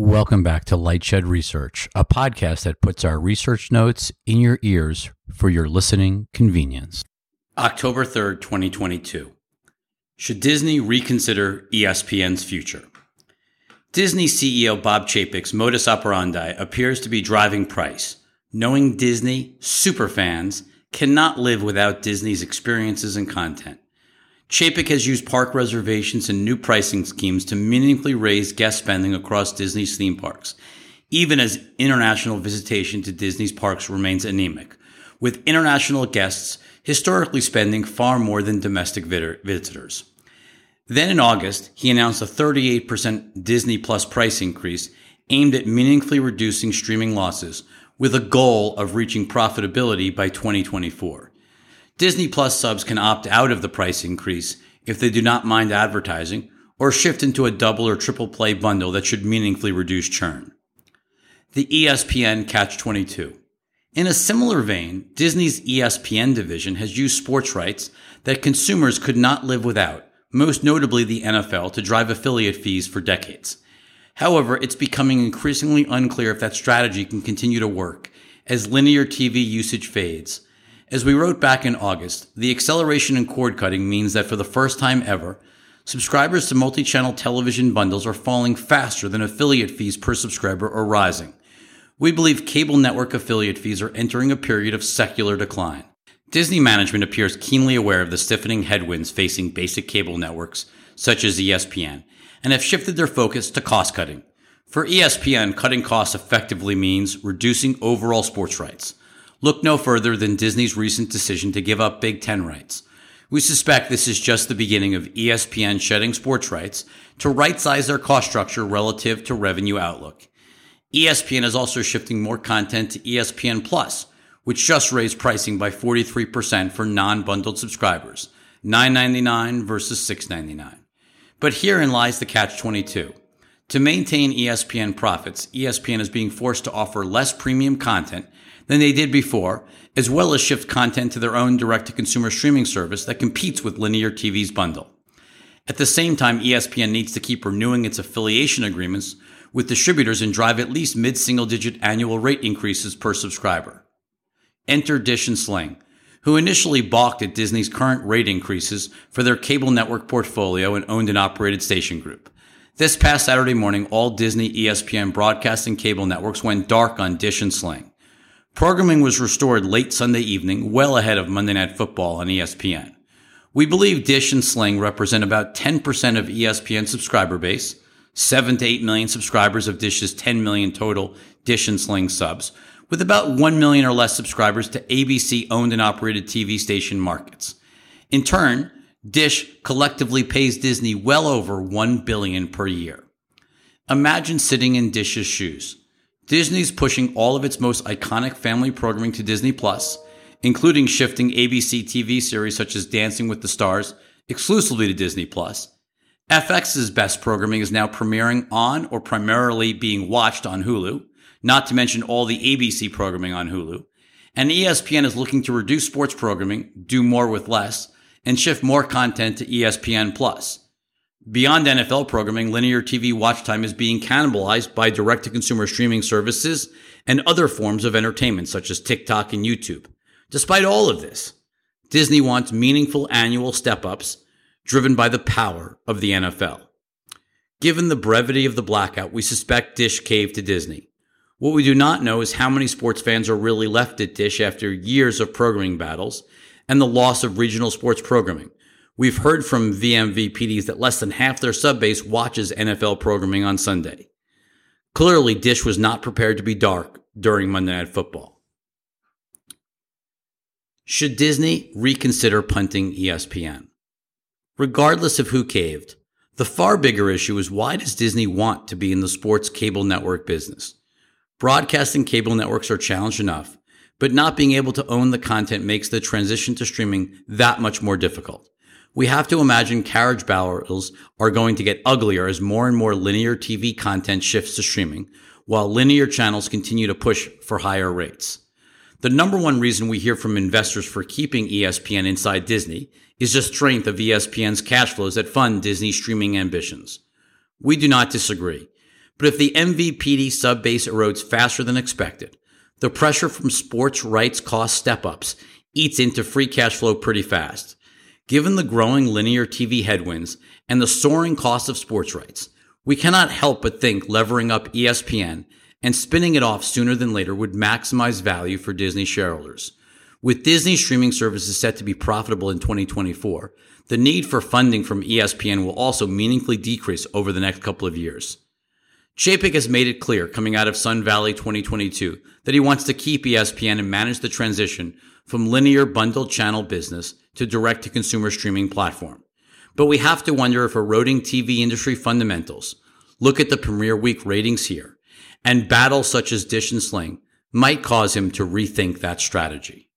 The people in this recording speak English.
Welcome back to Lightshed Research, a podcast that puts our research notes in your ears for your listening convenience. October 3rd, 2022. Should Disney reconsider ESPN's future? Disney CEO Bob Chapek's modus operandi appears to be driving price, knowing Disney superfans cannot live without Disney's experiences and content. Chapek has used park reservations and new pricing schemes to meaningfully raise guest spending across Disney's theme parks, even as international visitation to Disney's parks remains anemic, with international guests historically spending far more than domestic visitors. Then in August, he announced a 38% Disney Plus price increase aimed at meaningfully reducing streaming losses with a goal of reaching profitability by 2024. Disney Plus subs can opt out of the price increase if they do not mind advertising or shift into a double or triple play bundle that should meaningfully reduce churn. The ESPN Catch 22. In a similar vein, Disney's ESPN division has used sports rights that consumers could not live without, most notably the NFL, to drive affiliate fees for decades. However, it's becoming increasingly unclear if that strategy can continue to work as linear TV usage fades as we wrote back in August, the acceleration in cord cutting means that for the first time ever, subscribers to multi channel television bundles are falling faster than affiliate fees per subscriber are rising. We believe cable network affiliate fees are entering a period of secular decline. Disney management appears keenly aware of the stiffening headwinds facing basic cable networks, such as ESPN, and have shifted their focus to cost cutting. For ESPN, cutting costs effectively means reducing overall sports rights. Look no further than Disney's recent decision to give up Big Ten rights. We suspect this is just the beginning of ESPN shedding sports rights to right size their cost structure relative to revenue outlook. ESPN is also shifting more content to ESPN Plus, which just raised pricing by 43% for non-bundled subscribers, $9.99 versus $6.99. But herein lies the catch 22. To maintain ESPN profits, ESPN is being forced to offer less premium content than they did before, as well as shift content to their own direct to consumer streaming service that competes with linear TV's bundle. At the same time, ESPN needs to keep renewing its affiliation agreements with distributors and drive at least mid single digit annual rate increases per subscriber. Enter Dish and Sling, who initially balked at Disney's current rate increases for their cable network portfolio and owned and operated station group. This past Saturday morning, all Disney ESPN broadcasting cable networks went dark on Dish and Sling. Programming was restored late Sunday evening, well ahead of Monday Night Football on ESPN. We believe Dish and Sling represent about 10% of ESPN subscriber base, 7 to 8 million subscribers of Dish's 10 million total Dish and Sling subs, with about 1 million or less subscribers to ABC owned and operated TV station markets. In turn, Dish collectively pays Disney well over 1 billion per year. Imagine sitting in Dish's shoes. Disney's pushing all of its most iconic family programming to Disney Plus, including shifting ABC TV series such as Dancing with the Stars exclusively to Disney Plus. FX's best programming is now premiering on or primarily being watched on Hulu, not to mention all the ABC programming on Hulu. And ESPN is looking to reduce sports programming, do more with less, and shift more content to ESPN Plus. Beyond NFL programming, linear TV watch time is being cannibalized by direct to consumer streaming services and other forms of entertainment such as TikTok and YouTube. Despite all of this, Disney wants meaningful annual step ups driven by the power of the NFL. Given the brevity of the blackout, we suspect Dish caved to Disney. What we do not know is how many sports fans are really left at Dish after years of programming battles and the loss of regional sports programming. We've heard from VMVPDs that less than half their subbase watches NFL programming on Sunday. Clearly, Dish was not prepared to be dark during Monday Night Football. Should Disney reconsider punting ESPN? Regardless of who caved, the far bigger issue is why does Disney want to be in the sports cable network business? Broadcasting cable networks are challenged enough, but not being able to own the content makes the transition to streaming that much more difficult we have to imagine carriage battles are going to get uglier as more and more linear TV content shifts to streaming, while linear channels continue to push for higher rates. The number one reason we hear from investors for keeping ESPN inside Disney is the strength of ESPN's cash flows that fund Disney's streaming ambitions. We do not disagree. But if the MVPD sub base erodes faster than expected, the pressure from sports rights cost step ups eats into free cash flow pretty fast. Given the growing linear TV headwinds and the soaring cost of sports rights, we cannot help but think levering up ESPN and spinning it off sooner than later would maximize value for Disney shareholders. With Disney streaming services set to be profitable in 2024, the need for funding from ESPN will also meaningfully decrease over the next couple of years. Chapek has made it clear coming out of Sun Valley 2022 that he wants to keep ESPN and manage the transition from linear bundled channel business to direct to consumer streaming platform. But we have to wonder if eroding TV industry fundamentals, look at the premiere week ratings here, and battles such as Dish and Sling might cause him to rethink that strategy.